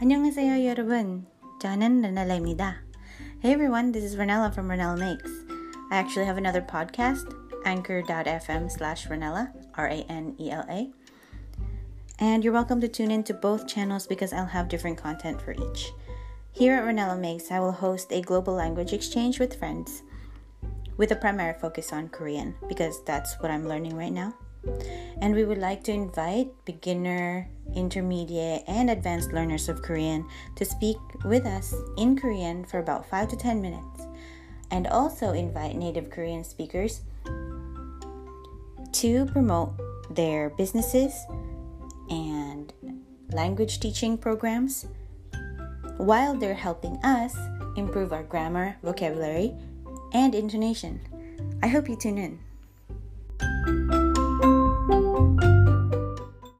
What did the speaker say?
안녕하세요 여러분. 저는 르날라입니다. Hey everyone, this is Ranela from Ranela Makes. I actually have another podcast, anchor.fm slash Ranela, R-A-N-E-L-A. And you're welcome to tune in to both channels because I'll have different content for each. Here at Ranela Makes, I will host a global language exchange with friends with a primary focus on Korean because that's what I'm learning right now. And we would like to invite beginner intermediate, and advanced learners of Korean to speak with us in Korean for about 5 to 10 minutes. And also invite native Korean speakers to promote their businesses and language teaching programs while they're helping us improve our grammar, vocabulary, and intonation. I hope you tune in.